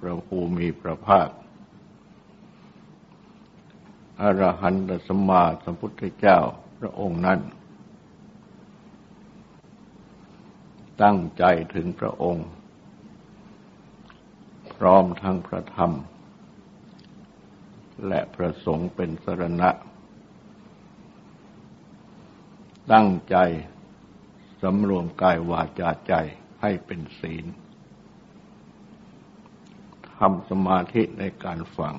พระภูมิพระภาคอรหันตสมมาสัมพุทธเจ้าพระองค์นั้น ตั้งใจถึงพระองค์ พร้อมทั้งพระธรรม และพระสงฆ์เป็นสรณะ ตั้งใจสำรวมกายวาจาใจให้เป็นศีล ทำสมาธิในการฟัง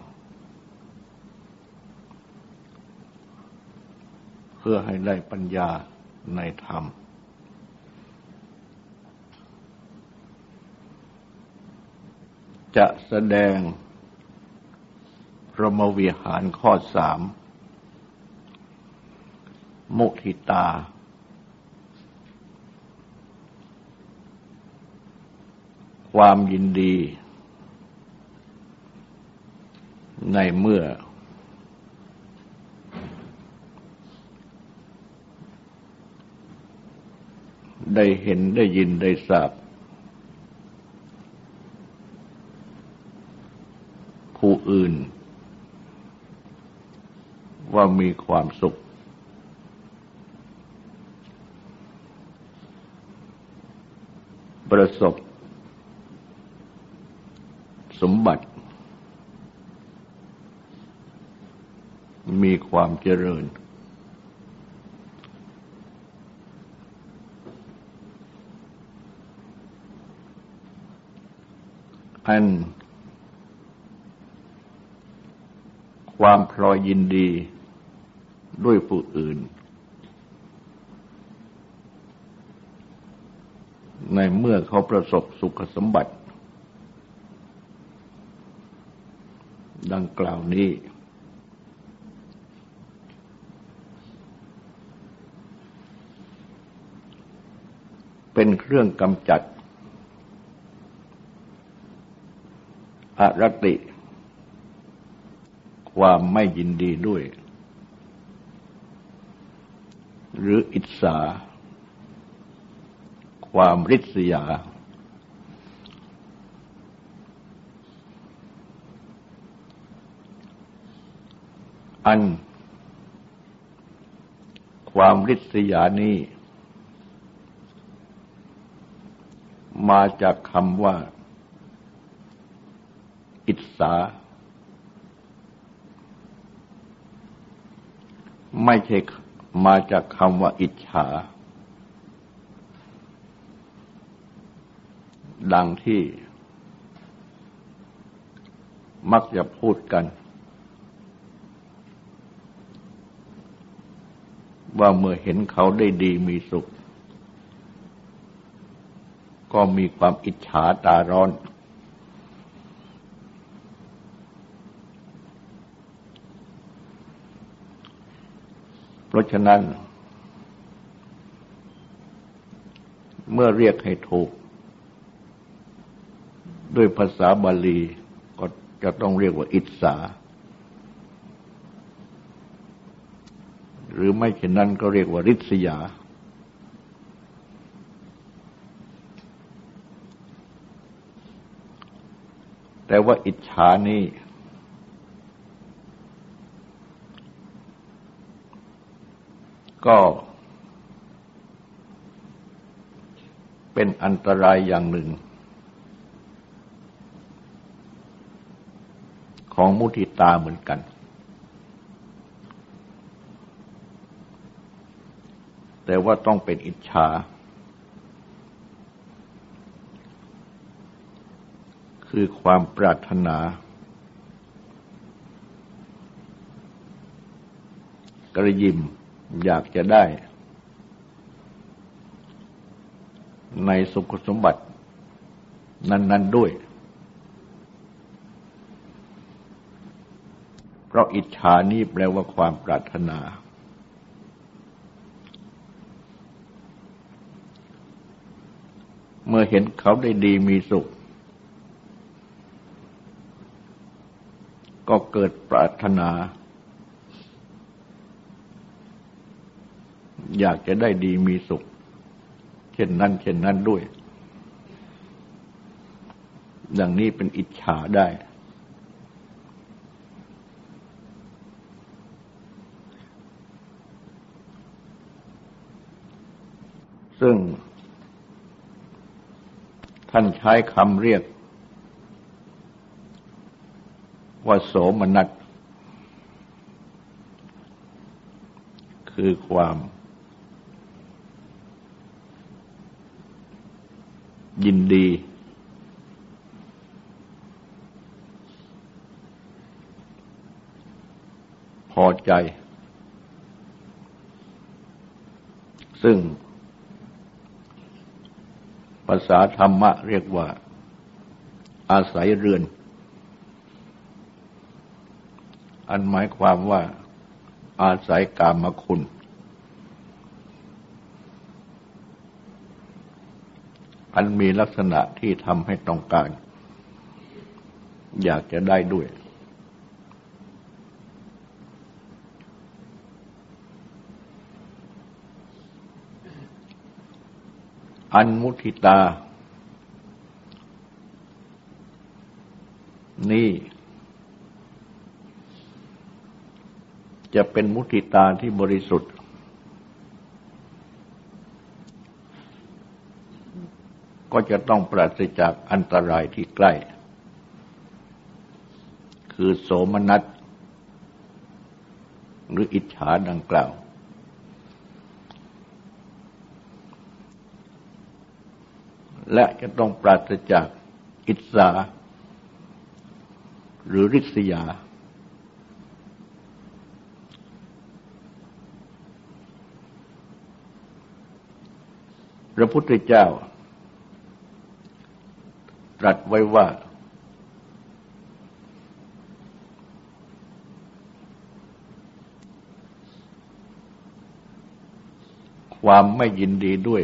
เพื่อให้ได้ปัญญาในธรรม จะแสดงพระมวิหารข้อสามมุทิตา ความยินดี ในเมื่อ ได้เห็นได้ยินได้ทราบ ผู้อื่น ว่ามีความสุข ประสบสมบัติ มีความเจริญ อัน ความพลอยยินดีด้วยผู้อื่น ในเมื่อเขาประสบสุขสมบัติ ดังกล่าวนี้ เป็นเครื่องกำจัด อรติ ความไม่ยินดีด้วย หรืออิสา ความริษยา อัน ความริษยานี้ มาจากคำว่า อิสา ไม่ใช่มาจากคำว่าอิจฉา ดังที่มักจะพูดกัน ว่าเมื่อเห็นเขาได้ดีมีสุข ก็มีความอิจฉาตาร้อน เพราะฉะนั้น เมื่อเรียกให้ถูก ด้วยภาษาบาลีก็จะต้องเรียกว่าอิจฉาหรือไม่เช่นนั้นก็เรียกว่าริษยา แต่ว่าอิจฉานี้ ก็เป็นอันตรายอย่างหนึ่ง ของมุทิตาเหมือนกัน แต่ว่าต้องเป็นอิจฉา คือความปรารถนา กระยิมอยากจะได้ ในสุขสมบัติ นั้น ๆด้วย เพราะอิจฉานี้แปลว่าความปรารถนา เมื่อเห็นเขาได้ดีมีสุข ก็เกิดปรารถนา อยากจะได้ดีมีสุข เช่นนั้น เช่นนั้นด้วย ดังนี้เป็นอิจฉาได้ ซึ่งท่านใช้คำเรียก ว่าโสมนัสคือความ ยินดี พอใจ ซึ่ง ภาษาธรรมะเรียกว่า อาศัยเรือน อันหมายความว่าอาศัยกามคุณ อันมีลักษณะที่ทำให้ต้องการ อยากจะได้ด้วย อันมุทิตา นี่ จะเป็นมุทิตาที่บริสุทธิ์ ก็จะต้องปราศจากอันตรายที่ใกล้ คือโสมนัสหรืออิจฉาดังกล่าว และจะต้องปราศจากอิสาหรือริษยา ระพุทธเจ้า ตรัสไว้ว่า ความไม่ยินดีด้วย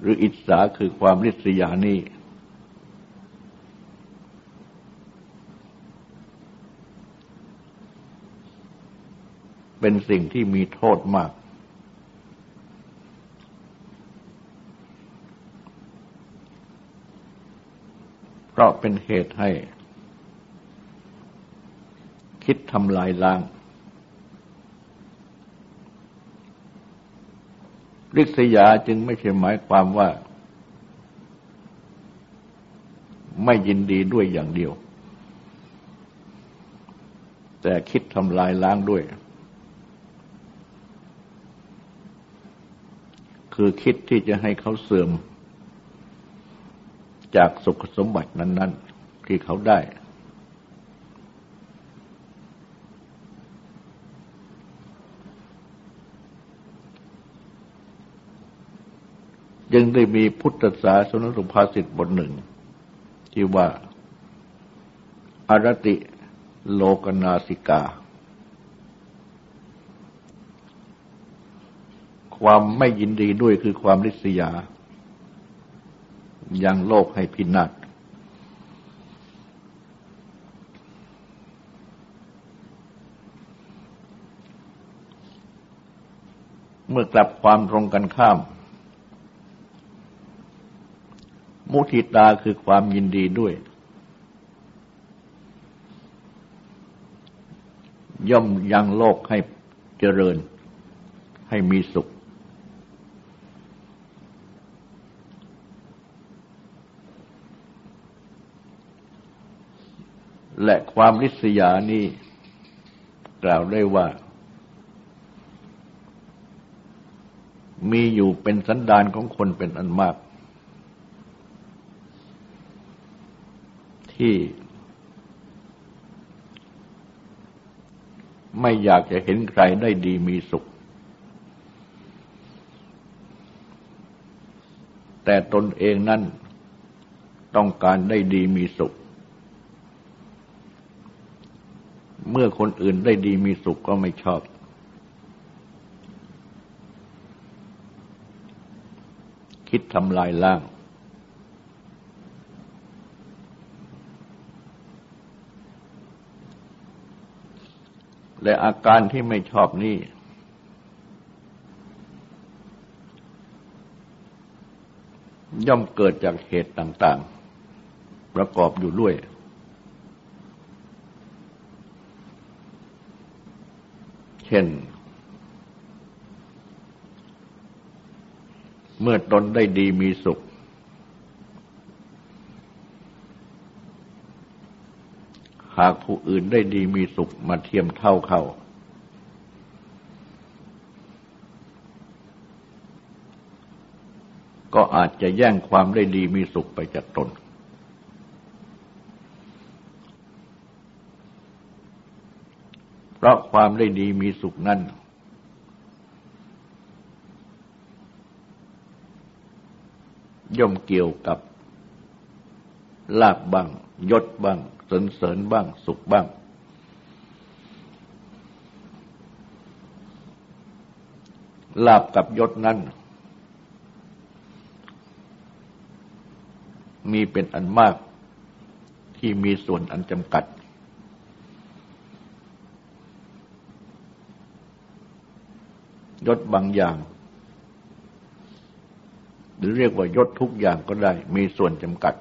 หรืออิจฉาคือความริษยานี้เป็นสิ่งที่มีโทษมาก ราะเป็นเหตุให้ คิดทำลายล้าง ริษยาจึงไม่ใช่หมายความว่า ไม่ยินดีด้วยอย่างเดียว แต่คิดทำลายล้างด้วย คือคิดที่จะให้เขาเสื่อม จากสุขสมบัตินั้น ๆ ที่เขาได้ ยังได้มีพุทธศาสนสุภาษิตบทหนึ่ง ที่ว่า อารติโลกนาสิกา ความไม่ยินดีด้วยคือความริษยา ยังโลกให้พินาศเมื่อกลับความตรงกันข้าม มุทิตาคือความยินดีด้วย ย่อมยังโลกให้เจริญให้มีสุข และความริษยานี้กล่าวได้ว่า มีอยู่เป็นสันดานของคนเป็นอันมาก ที่ ไม่อยากจะเห็นใครได้ดีมีสุข แต่ตนเองนั้นต้องการได้ดีมีสุข เมื่อคนอื่นได้ดีมีสุขก็ไม่ชอบ คิดทำลายล้าง และอาการที่ไม่ชอบนี้ย่อมเกิดจากเหตุต่าง ๆ ประกอบอยู่ด้วย เช่น เมื่อตนได้ดีมีสุข หากผู้อื่นได้ดีมีสุขมาเทียมเท่าเขาก็อาจจะแย่งความได้ดีมีสุขไปจากตน เพราะความได้ดีมีสุขนั้นย่อมเกี่ยวกับ ลาบบ้างยศบ้างสนเสริญบ้างสุขบ้าง ลาบกับยศนั้น มีเป็นอันมากที่มีส่วนอันจำกัด ยศบางอย่าง หรือเรียกว่ายศทุกอย่างก็ได้ มีส่วนจำกัด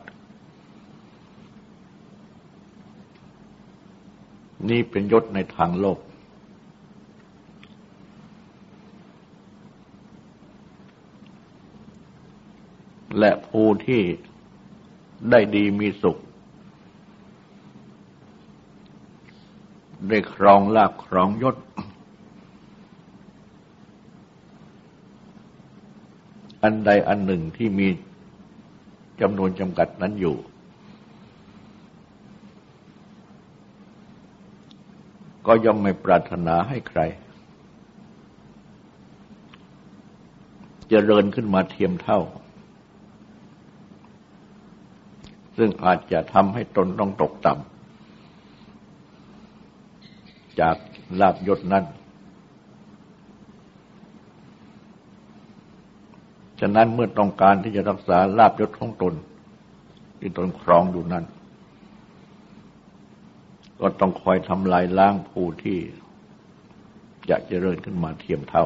นี่เป็นยศในทางโลก และผู้ที่ได้ดีมีสุข ได้ครองลาภครองยศ อันใดอันหนึ่งที่มีจำนวนจำกัดนั้นอยู่ ก็ย่อมไม่ปรารถนาให้ใครจเจริญขึ้นมาเทียมเท่า ซึ่งอาจจะทำให้ตนต้องตกต่ำจากลาบยศนั้น ฉะนั้นเมื่อต้องการที่จะรักษาลาบยศของตน ที่ตนครองอยู่นั้น ก็ต้องคอยทำลายล้างผู้ที่จะเจริญขึ้นมาเทียมเท่า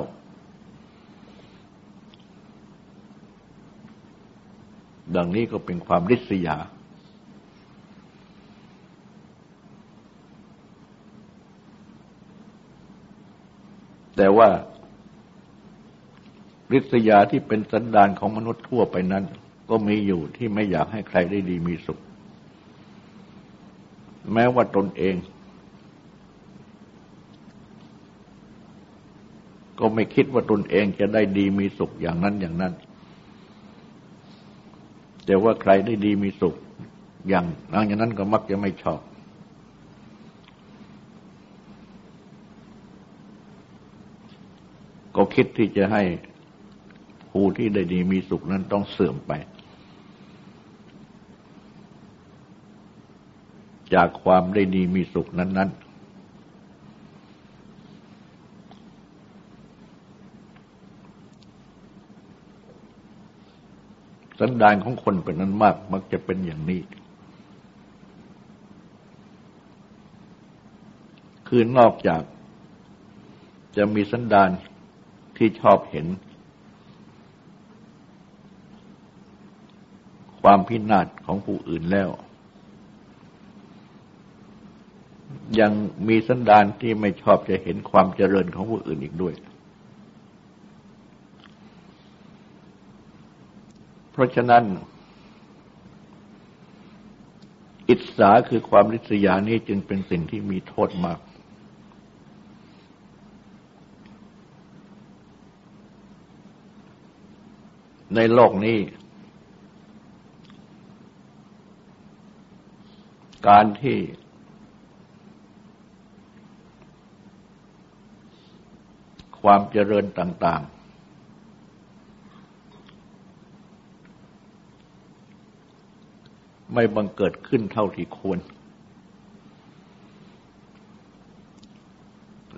ดังนี้ก็เป็นความริษยา แต่ว่า ริษยาที่เป็นสันดานของมนุษย์ทั่วไปนั้น ก็มีอยู่ที่ไม่อยากให้ใครได้ดีมีสุข แม้ว่าตนเอง ก็ไม่คิดว่าตนเองจะได้ดีมีสุขอย่างนั้นอย่างนั้น แต่ว่าใครได้ดีมีสุข อย่างนั้นอย่างนั้นก็มักจะไม่ชอบก็คิดที่จะให้ ผู้ที่ได้ดีมีสุขนั้นต้องเสื่อมไป จากความได้ดีมีสุขนั้น ๆ สันดานของคนเป็นนั้นมาก มักจะเป็นอย่างนี้ คือนอกจากจะมีสันดานที่ชอบเห็น ความพินาศของผู้อื่นแล้ว ยังมีสันดานที่ไม่ชอบจะเห็นความเจริญของผู้อื่นอีกด้วย เพราะฉะนั้น อิสาคือความริษยานี้จึงเป็นสิ่งที่มีโทษมากในโลกนี้ การที่ ความเจริญต่าง ๆ ไม่บังเกิดขึ้นเท่าที่ควร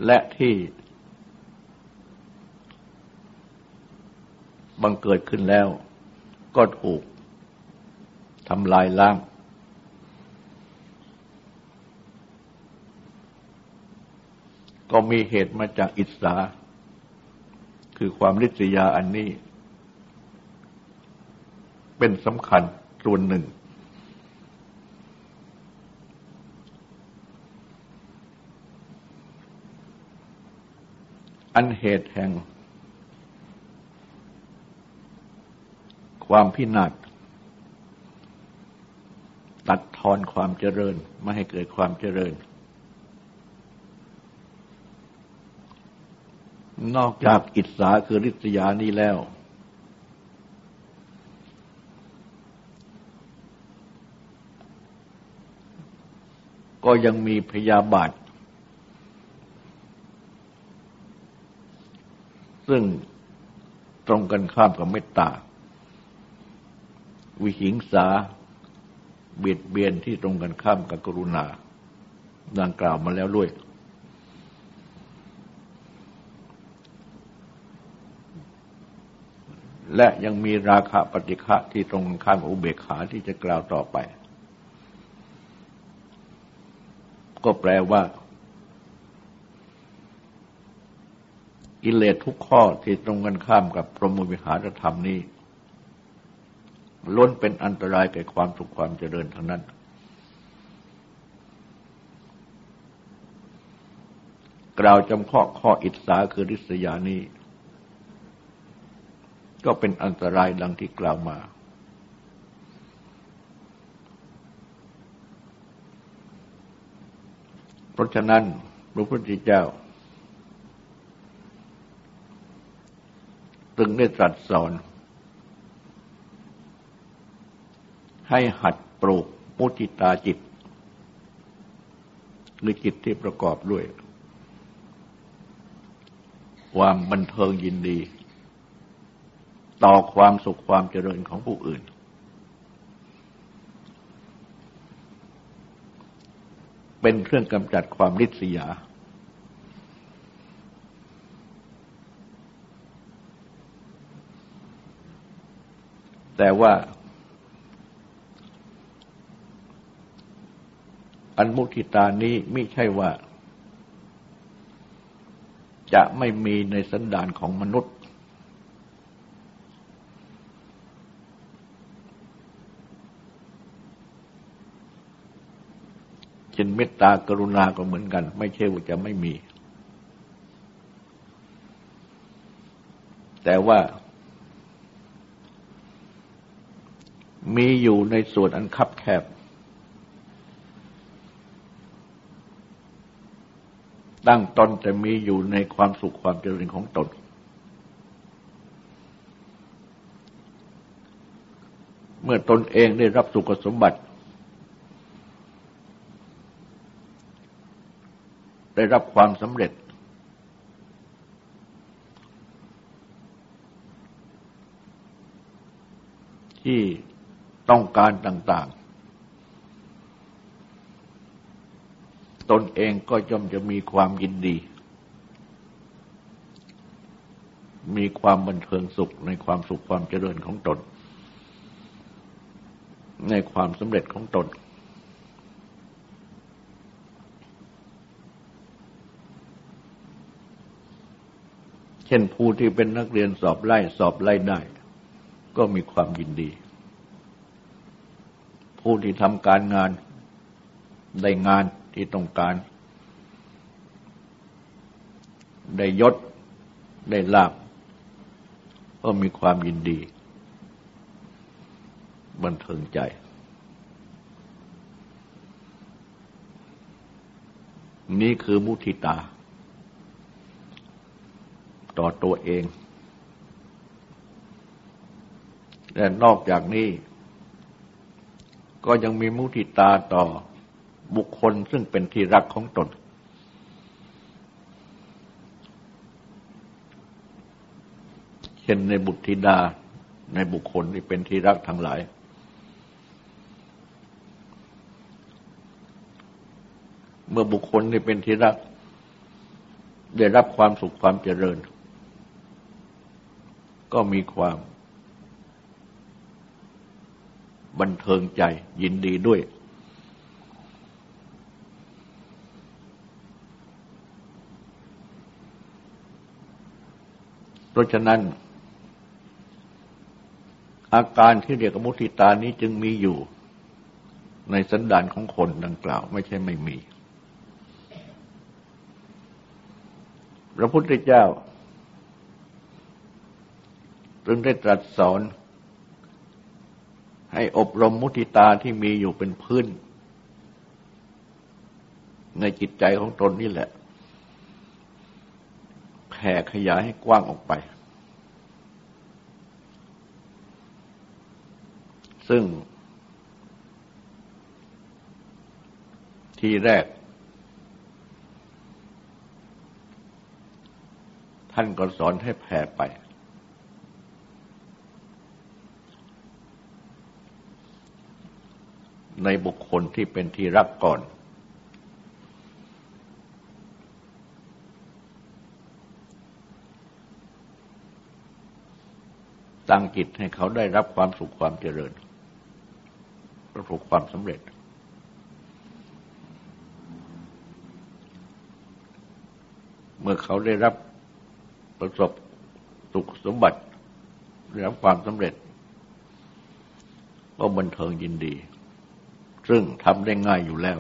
และที่บังเกิดขึ้นแล้ว ก็ถูกทำลายล้าง ก็มีเหตุมาจากอิสาคือความริษยาอันนี้ เป็นสำคัญส่วนหนึ่ง อันเหตุแห่ง ความพินาศตัดทอนความเจริญ ไม่ให้เกิดความเจริญ นอกจากอิสาคือริษยานี้แล้ว ก็ยังมีพยาบาท ซึ่งตรงกันข้ามกับเมตตา วิหิงสาเบียดเบียนที่ตรงกันข้ามกับกรุณา ดังกล่าวมาแล้วด้วย และยังมีราคะปฏิฆะที่ตรงกันข้ามกับอุเบกขาที่จะกล่าวต่อไป ก็แปลว่า กิเลสทุกข้อที่ตรงกันข้ามกับพรหมวิหารธรรมนี้ ล้นเป็นอันตรายแก่ความสุขความเจริญทั้งนั้น กล่าวจำเพาะข้ออิสาคือริษยานี้ ก็เป็นอันตรายดังที่กล่าวมา เพราะฉะนั้นพระพุทธเจ้าตึงได้ตรัสสอน ให้หัดปลูกมุติตาจิตหรือจิตที่ประกอบด้วย ความบันเทิงยินดี ต่อความสุขความเจริญของผู้อื่น เป็นเครื่องกำจัดความริษยา แต่ว่า อันมุทิตานี้ไม่ใช่ว่าจะไม่มีในสันดานของมนุษย์ เมตตากรุณาก็เหมือนกัน ไม่ใช่ว่าจะไม่มี แต่ว่า มีอยู่ในส่วนอันคับแคบ ตั้งตนแต่มีอยู่ในความสุขความเจริญของตนเมื่อตนเองได้รับสุขสมบัติ ได้รับความสำเร็จ ที่ต้องการต่าง ๆ ตนเองก็ย่อมจะมีความยินดี มีความบันเทิงสุขในความสุขความเจริญของตน ในความสำเร็จของตน ช่นผู้ที่เป็นนักเรียนสอบไล่สอบไล่ได้ ก็มีความยินดี ผู้ที่ทำการงานได้งานที่ต้องการ ได้ยศได้ลาบก็มีความยินดี บันเทิงใจ นี่คือมุทิตา ต่อตัวเอง และนอกจากนี้ ก็ยังมีมุทิตาต่อบุคคลซึ่งเป็นที่รักของตน เช่นในบุตรธิดาในบุคคลที่เป็นที่รักทั้งหลาย เมื่อบุคคลที่เป็นที่รัก ได้รับความสุขความเจริญ ก็มีความบันเทิงใจยินดีด้วย เพราะฉะนั้น อาการที่เรียกมุทิตานี้จึงมีอยู่ในสันดานของคนดังกล่าว ไม่ใช่ไม่มี พระพุทธเจ้า จึงได้ตรัสสอน ให้อบรมมุติตาที่มีอยู่เป็นพื้น ในจิตใจของตนนี่แหละแผ่ขยายให้กว้างออกไป ซึ่ง ที่แรก ท่านก็สอนให้แผ่ไป ในบุคคลที่เป็นที่รักก่อน ตั้งจิตให้เขาได้รับความสุขความเจริญ ประสบความสำเร็จ เมื่อเขาได้รับประสบสุขสมบัติได้รับความสำเร็จก็บันเทิงยินดี ซึ่งทำได้ง่ายอยู่แล้ว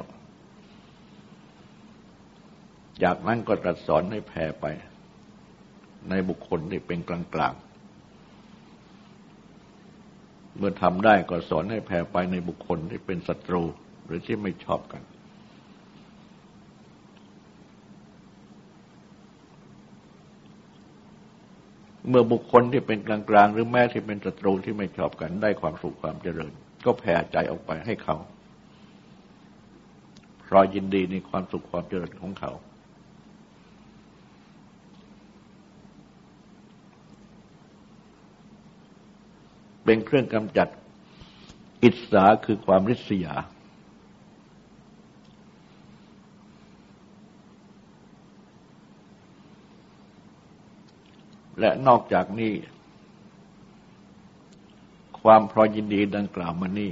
จากนั้นก็ตรัสสอนให้แผ่ไป ในบุคคลที่เป็นกลางกลางเมื่อทำได้ก็สอนให้แผ่ไปในบุคคลที่เป็นศัตรู หรือที่ไม่ชอบกัน เมื่อบุคคลที่เป็นกลางกลางหรือแม้ที่เป็นศัตรูที่ไม่ชอบกัน ได้ความสุขความเจริญ ก็แผ่ใจออกไปให้เขา รอยยินดีในความสุขความเจริญของเขา เป็นเครื่องกำจัดอิสาคือความริษยา และนอกจากนี้ ความพรอยินดีดังกล่าวมานี้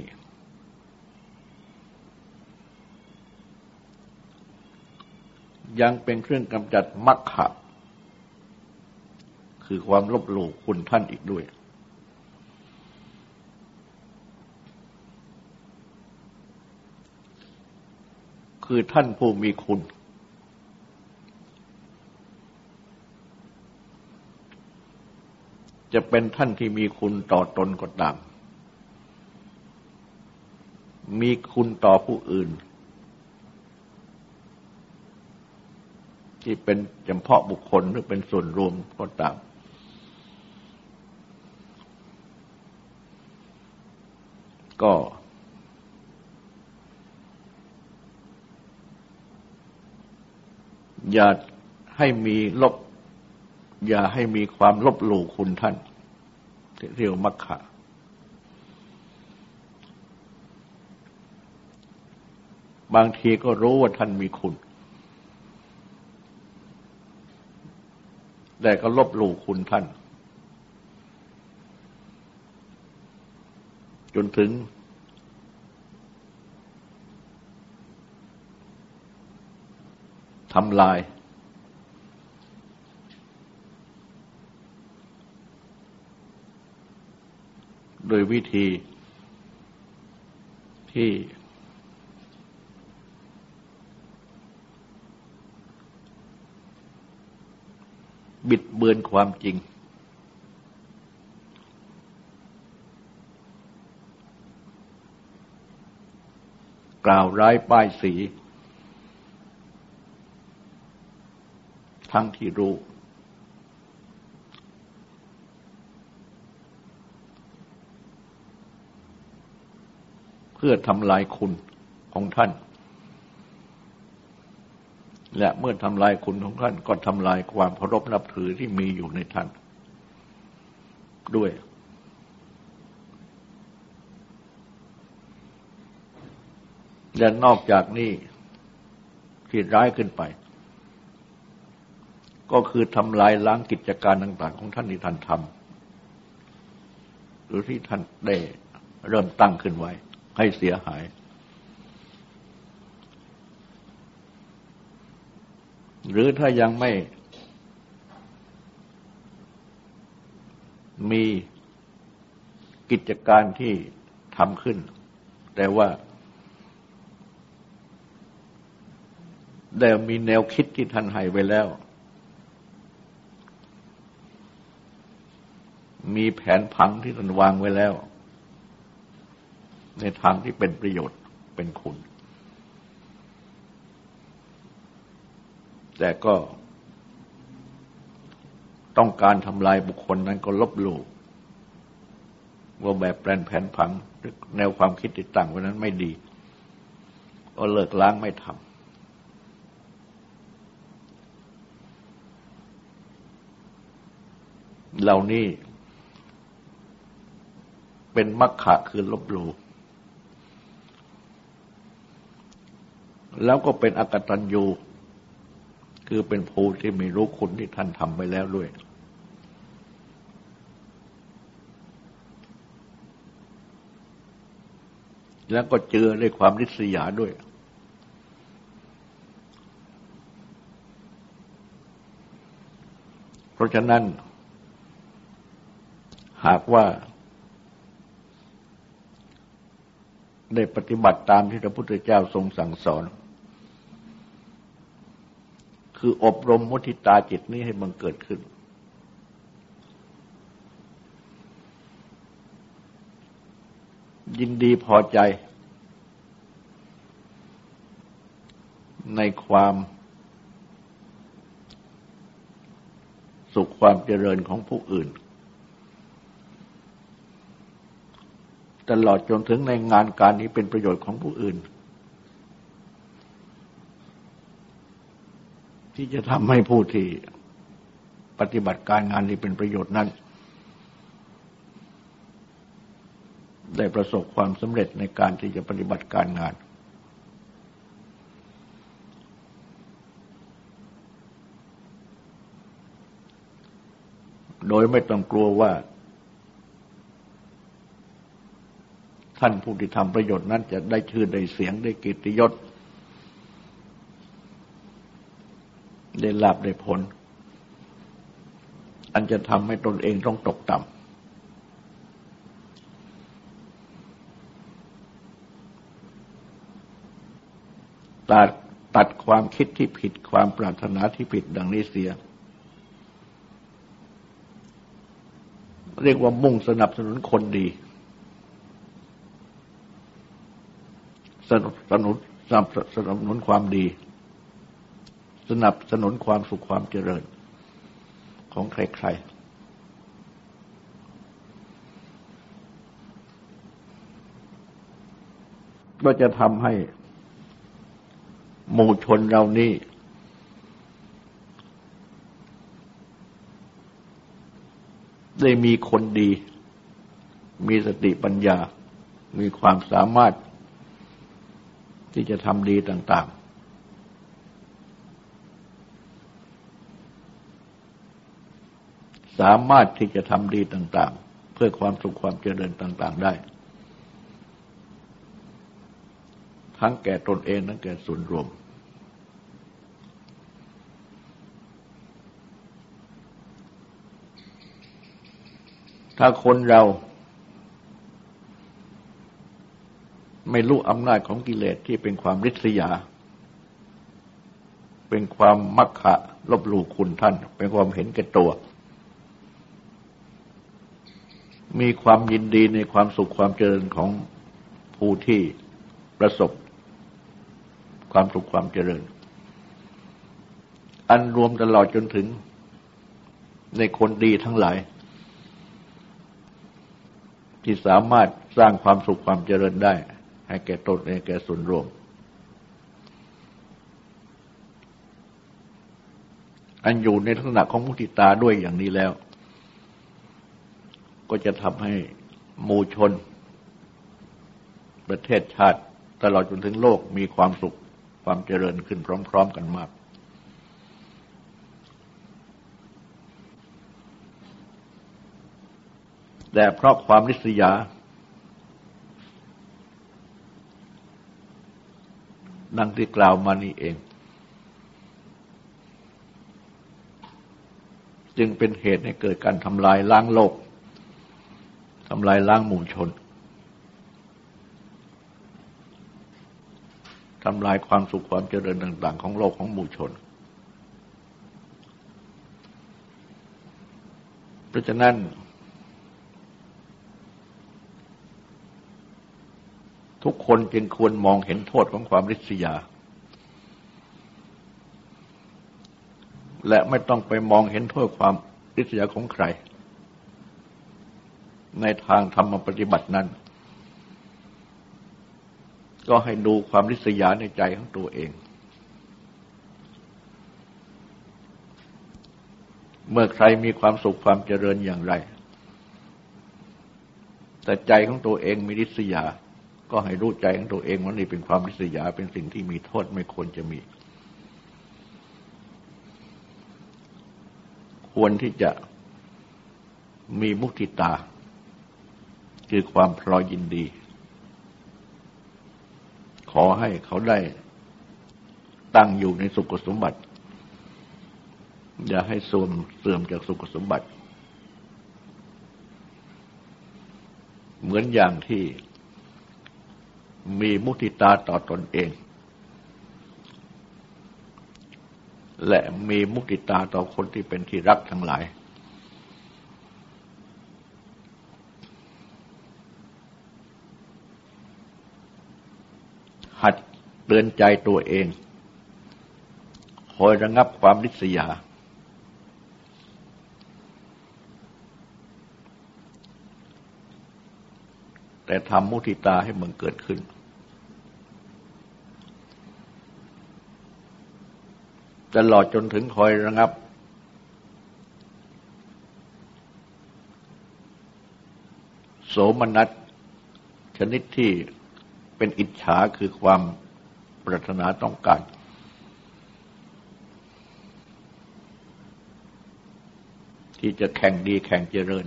ยังเป็นเครื่องกำจัดมักขะคือความลบหลู่คุณท่านอีกด้วย คือท่านผู้มีคุณ จะเป็นท่านที่มีคุณต่อตนก็ตาม มีคุณต่อผู้อื่น ที่เป็นเฉพาะบุคคลหรือเป็นส่วนรวมก็ตาม ก็ อย่าให้มีลบ อย่าให้มีความลบหลู่คุณท่านเรียกมักขะบางทีก็รู้ว่าท่านมีคุณ แต่ก็ลบหลู่คุณท่าน จนถึง ทำลาย โดยวิธีที่ บิดเบือนความจริง กล่าวร้ายป้ายสี ทั้งที่รู้ เพื่อทำลายคุณของท่าน และเมื่อทำลายคุณของท่านก็ทำลายความเคารพนับถือที่มีอยู่ในท่าน ด้วย และนอกจากนี้ที่ร้ายขึ้นไป ก็คือทำลายล้างกิจการต่าง ๆ ของท่านที่ท่านทำหรือที่ท่านได้เริ่มตั้งขึ้นไว้ ให้เสียหาย หรือถ้ายังไม่มีกิจการที่ทำขึ้น แต่ว่าได้มีแนวคิดที่ท่านให้ไว้แล้ว มีแผนผังที่ท่านวางไว้แล้ว ในทางที่เป็นประโยชน์เป็นคุณ แต่ก็ต้องการทำลายบุคคลนั้นก็ลบหลู่ว่าแบบแปลนแผนผังแนวความคิดติดตั้งไว้นั้นไม่ดี ก็เลิกล้างไม่ทำเหล่านี้เป็นมักขะคือลบหลู่แล้วก็เป็นอกตัญญู คือเป็นภูที่ไม่รู้คุณที่ท่านทำไปแล้วด้วย แล้วก็เจอด้วยความริษยาด้วย เพราะฉะนั้น หากว่าได้ปฏิบัติตามที่พระพุทธเจ้าทรงสั่งสอน คืออบรมมุทิตาจิตนี้ให้มันเกิดขึ้น ยินดีพอใจ ในความสุขความเจริญของผู้อื่น ตลอดจนถึงในงานการนี้เป็นประโยชน์ของผู้อื่น ที่จะทำให้ผู้ที่ปฏิบัติการงานนี้เป็นประโยชน์นั้น ได้ประสบความสำเร็จในการที่จะปฏิบัติการงาน โดยไม่ต้องกลัวว่า ท่านผู้ที่ทำประโยชน์นั้นจะได้ชื่อได้เสียงได้กิตติยศ ได้ลาบได้ผล อันจะทำให้ตนเองต้องตกต่ำตัดตัดความคิดที่ผิดความปรารถนาที่ผิดดังนี้เสีย เรียกว่ามุ่งสนับสนุนคนดี สนับสนุนสนับสนุนความดี สนับสนุนความสุขความเจริญของใครๆ ก็จะทำให้หมู่ชนเรานี้ได้มีคนดี มีสติปัญญา มีความสามารถที่จะทำดีต่าง ๆ สามารถที่จะทำดีต่าง ๆ เพื่อความสุขความเจริญต่าง ๆ ได้ ทั้งแก่ตนเองทั้งแก่ส่วนรวม ถ้าคนเรา ไม่รู้อำนาจของกิเลสที่เป็นความริษยาเป็นความมักขะลบหลู่คุณท่าน เป็นความเห็นแก่ตัว มีความยินดีในความสุขความเจริญของผู้ที่ประสบ ความสุขความเจริญ อันรวมตลอดจนถึงในคนดีทั้งหลาย ที่สามารถสร้างความสุขความเจริญได้ ให้แก่ตนให้แก่ส่วนรวม อันอยู่ในลักษณะของมุติตาด้วยอย่างนี้แล้ว ก็จะทำให้หมู่ชน ประเทศชาติตลอดจนถึงโลกมีความสุขความเจริญขึ้นพร้อม ๆ กันมาก แต่เพราะความนิสยา ดังที่กล่าวมานี้เอง จึงเป็นเหตุให้เกิดการทำลายล้างโลกำลายล้างหมู่ชนทำลายความสุขความเจริญต่าง ๆ ของโลกของหมู่ชน เพราะฉะนั้น ทุกคนจึงควรมองเห็นโทษของความริษยา และไม่ต้องไปมองเห็นโทษความริษยาของใคร ในทางธรรมปฏิบัตินั้น ก็ให้ดูความริษยาในใจของตัวเอง เมื่อใครมีความสุขความเจริญอย่างไร แต่ใจของตัวเองมีริษยา ก็ให้รู้ใจของตัวเองว่านี่เป็นความริษยาเป็นสิ่งที่มีโทษไม่ควรจะมี ควรที่จะมีมุทิตา คือความพลอยยินดี ขอให้เขาได้ตั้งอยู่ในสุขสมบัติ อย่าให้เสื่อมเสื่อมจากสุขสมบัติ เหมือนอย่างที่มีมุติตาต่อตนเอง และมีมุติตาต่อคนที่เป็นที่รักทั้งหลาย หัดเตือนใจตัวเองคอยระงับความริษยา แต่ทำมุทิตาให้มันเกิดขึ้น ตลอดจนถึงคอยระงับ โสมนัสชนิดที่ เป็นอิจฉาคือความปรารถนาต้องการ ที่จะแข่งดีแข่งเจริญ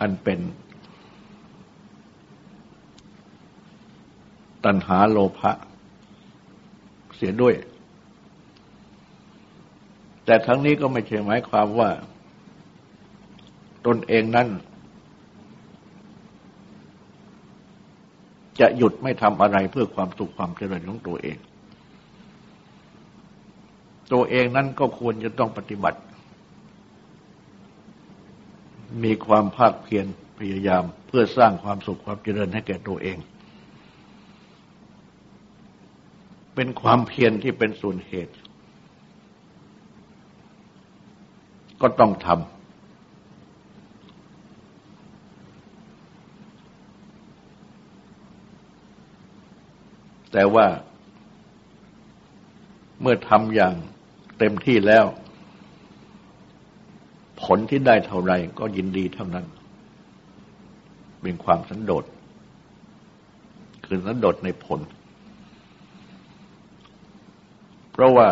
อันเป็น ตัณหาโลภะเสียด้วย แต่ทั้งนี้ก็ไม่ใช่หมายความว่า ตนเองนั้น จะหยุดไม่ทำอะไรเพื่อความสุขความเจริญของตัวเอง ตัวเองนั้นก็ควรจะต้องปฏิบัติ มีความภาคเพียรพยายามเพื่อสร้างความสุขความเจริญให้แก่ตัวเอง เป็นความเพียรที่เป็นส่วนเหตุ ก็ต้องทำ แต่ว่าเมื่อทำอย่างเต็มที่แล้ว ผลที่ได้เท่าไรก็ยินดีเท่านั้น เป็นความสันโดษคือสันโดษในผล เพราะว่า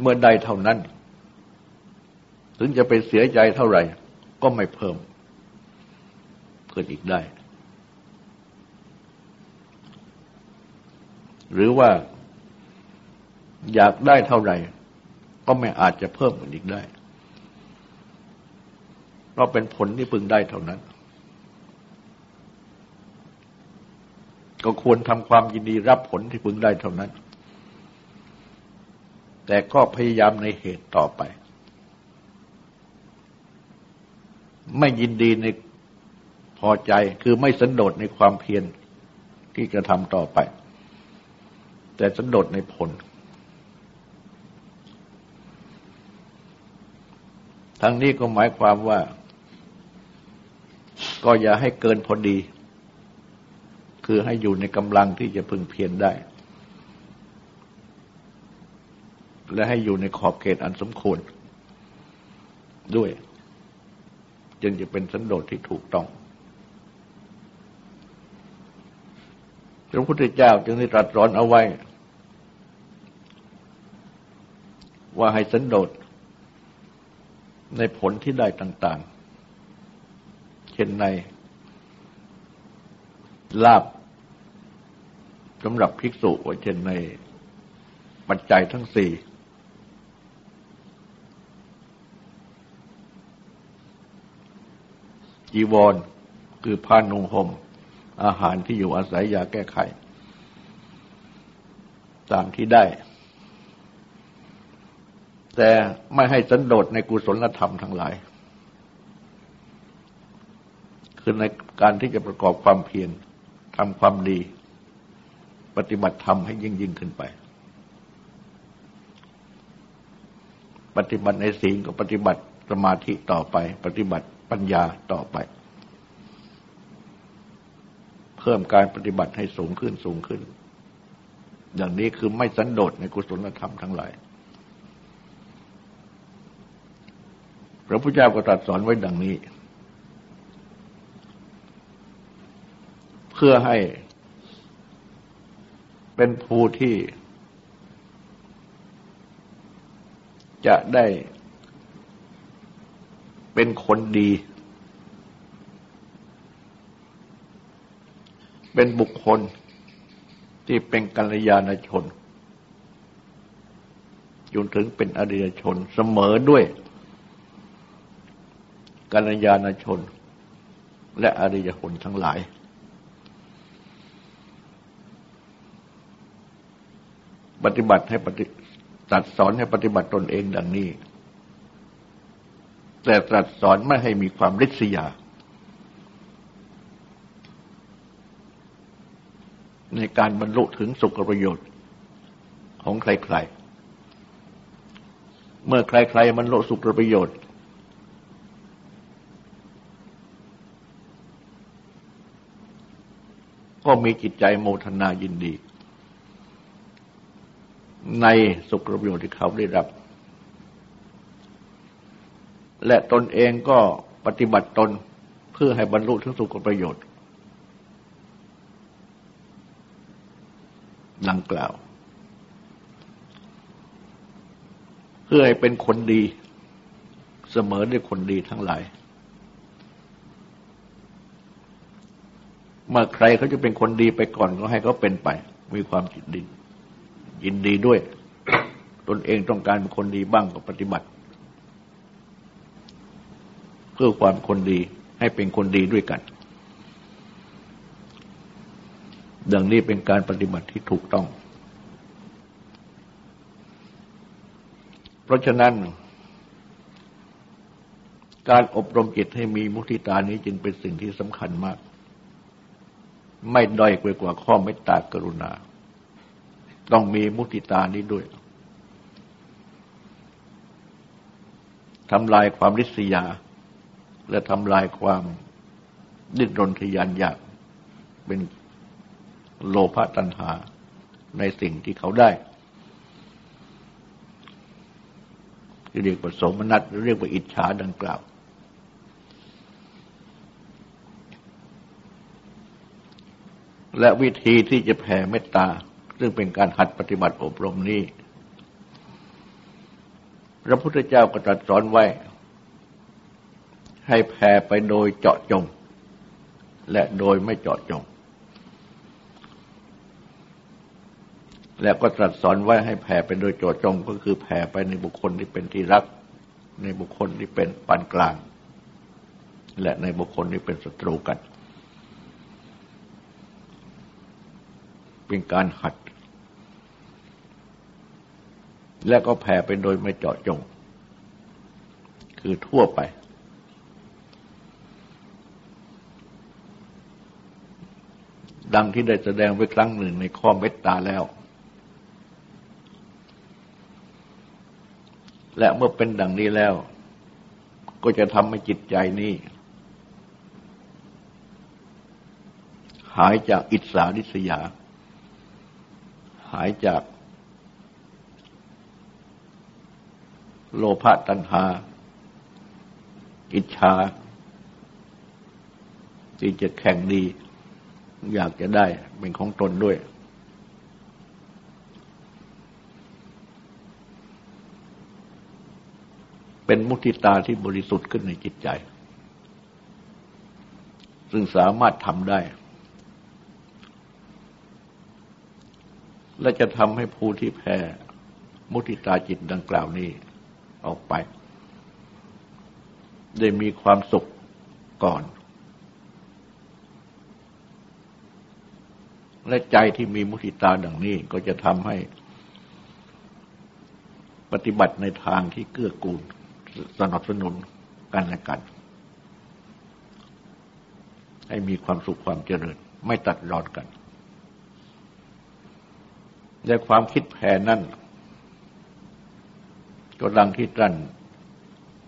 เมื่อใดเท่านั้น ถึงจะไปเสียใจเท่าไหร่ ก็ไม่เพิ่มเพิ่มอีกได้ หรือว่าอยากได้เท่าไหร่ ก็ไม่อาจจะเพิ่มอีกได้ เพราะเป็นผลที่พึงได้เท่านั้น ก็ควรทำความยินดีรับผลที่พึงได้เท่านั้น แต่ก็พยายามในเหตุต่อไป ไม่ยินดีในพอใจคือไม่สันโดษในความเพียรที่จะทำต่อไป แต่สันโดษในผล ทั้งนี้ก็หมายความว่า ก็อย่าให้เกินพอดี คือให้อยู่ในกำลังที่จะพึงเพียรได้ และให้อยู่ในขอบเขตอันสมควรด้วย จึงจะเป็นสันโดษที่ถูกต้อง พระพุทธเจ้าจึงได้ตรัสร้อนเอาไว้ ว่าให้สันโดษในผลที่ได้ต่าง ๆ เช่นในลาบสำหรับภิกษุว่าเช่นในปัจจัยทั้งสี่จีวรคือผ้านุ่งห่ม อาหารที่อยู่อาศัยยาแก้ไข ตามที่ได้ แต่ไม่ให้สันโดษในกุศลธรรมทั้งหลาย คือในการที่จะประกอบความเพียรทำความดี ปฏิบัติธรรมให้ยิ่งยิ่งขึ้นไป ปฏิบัติในศีลก็ปฏิบัติสมาธิต่อไป ปฏิบัติปัญญาต่อไป พิ่มการปฏิบัติให้สูงขึ้นสูงขึ้น อย่างนี้คือไม่สันโดษในกุศลธรรมทั้งหลาย พระพุทธเจ้าก็ตรัสสอนไว้ดังนี้ เพื่อให้เป็นภูที่ จะได้เป็นคนดี เป็นบุคคลที่เป็นกัลยาณชนจนถึงเป็นอริยชนเสมอด้วยกัลยาณชน และอริยชนทั้งหลาย ปฏิบัติให้ปฏิตัดสอนให้ปฏิบัติตนเองดังนี้ แต่ตรัสสอนไม่ให้มีความริษยา ในการบรรลุถึงสุขประโยชน์ของใครๆ เมื่อใครๆบรรลุสุขประโยชน์ ก็มีจิตใจโมทนายินดี ในสุขประโยชน์ที่เขาได้รับ และตนเองก็ปฏิบัติตนเพื่อให้บรรลุถึงสุขประโยชน์ ดังกล่าว เพื่อให้เป็นคนดี เสมอด้วยคนดีทั้งหลาย เมื่อใครเขาจะเป็นคนดีไปก่อนก็ให้เขาเป็นไป มีความจิตดียินดีด้วย ตนเองต้องการเป็นคนดีบ้างก็ปฏิบัติ เพื่อความคนดีให้เป็นคนดีด้วยกัน ดังนี้เป็นการปฏิบัติที่ถูกต้อง เพราะฉะนั้น การอบรมจิตให้มีมุทิตานี้จึงเป็นสิ่งที่สำคัญมาก ไม่ด้อยกว่าข้อเมตตากรุณา ต้องมีมุทิตานี้ด้วยทำลายความริษยา และทำลายความดิ้นรนทยานอยากเป็น โลภะตัณหาในสิ่งที่เขาได้เรียกว่าสมนัตเรียกว่าอิจฉาดังกล่าว และวิธีที่จะแผ่เมตตา ซึ่งเป็นการหัดปฏิบัติอบรมนี้ พระพุทธเจ้าก็ตรัสสอนไว้ ให้แผ่ไปโดยเจาะจง และโดยไม่เจาะจง แล้วก็ตรัสสอนไว้ให้แผ่ไปโดยโจจงก็คือแผ่ไปในบุคคลที่เป็นที่รัก ในบุคคลที่เป็นปานกลาง และในบุคคลที่เป็นศัตรูกัน เป็นการหัด และก็แผ่ไปโดยไม่เจาะจง คือทั่วไป ดังที่ได้แสดงไว้ครั้งหนึ่งในข้อเมตตาแล้ว และเมื่อเป็นดังนี้แล้ว ก็จะทำให้จิตใจนี้ หายจากอิจฉาริษยา หายจาก โลภะตัณหา อิจฉาที่จะแข่งดี อยากจะได้เป็นของตนด้วย เป็นมุทิตาที่บริสุทธิ์ขึ้นในจิตใจ ซึ่งสามารถทำได้ และจะทำให้ผู้ที่แพ้มุทิตาจิตดังกล่าวนี้ออกไป ได้มีความสุขก่อน และใจที่มีมุทิตาดังนี้ก็จะทำให้ปฏิบัติในทางที่เกื้อกูล สนับสนุนกันและกัน ให้มีความสุขความเจริญ ไม่ตัดรอนกันและความคิดแผ่นั่นก็ดังที่ตรัน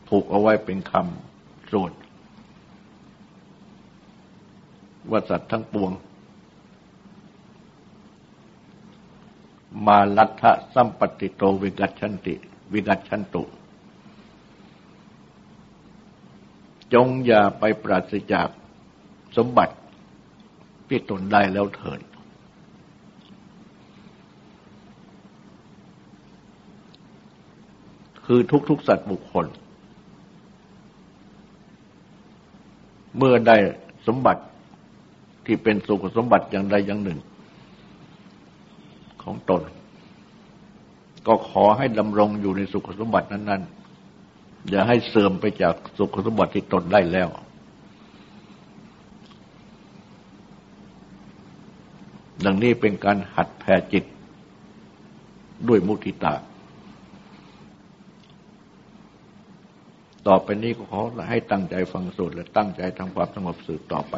ผูกเอาไว้เป็นคำสวดว่าสัตว์ทั้งปวง มาลัทธะสัมปติโตวิกัชันติ วิกัชันตุ จงอย่าไปปราศจากสมบัติที่ตนได้แล้วเถิดคือทุกๆสัตว์บุคคล เมื่อได้สมบัติที่เป็นสุขสมบัติอย่างใดอย่างหนึ่ง ของตน ก็ขอให้ดำรงอยู่ในสุขสมบัตินั้น ๆ อย่าให้เสื่อมไปจากสุขสมบัติที่ตนได้แล้ว ดังนี้เป็นการหัดแผ่จิตด้วยมุทิตา ต่อไปนี้ก็ขอให้ตั้งใจฟังสูตรและตั้งใจทำความสงบสืบต่อไป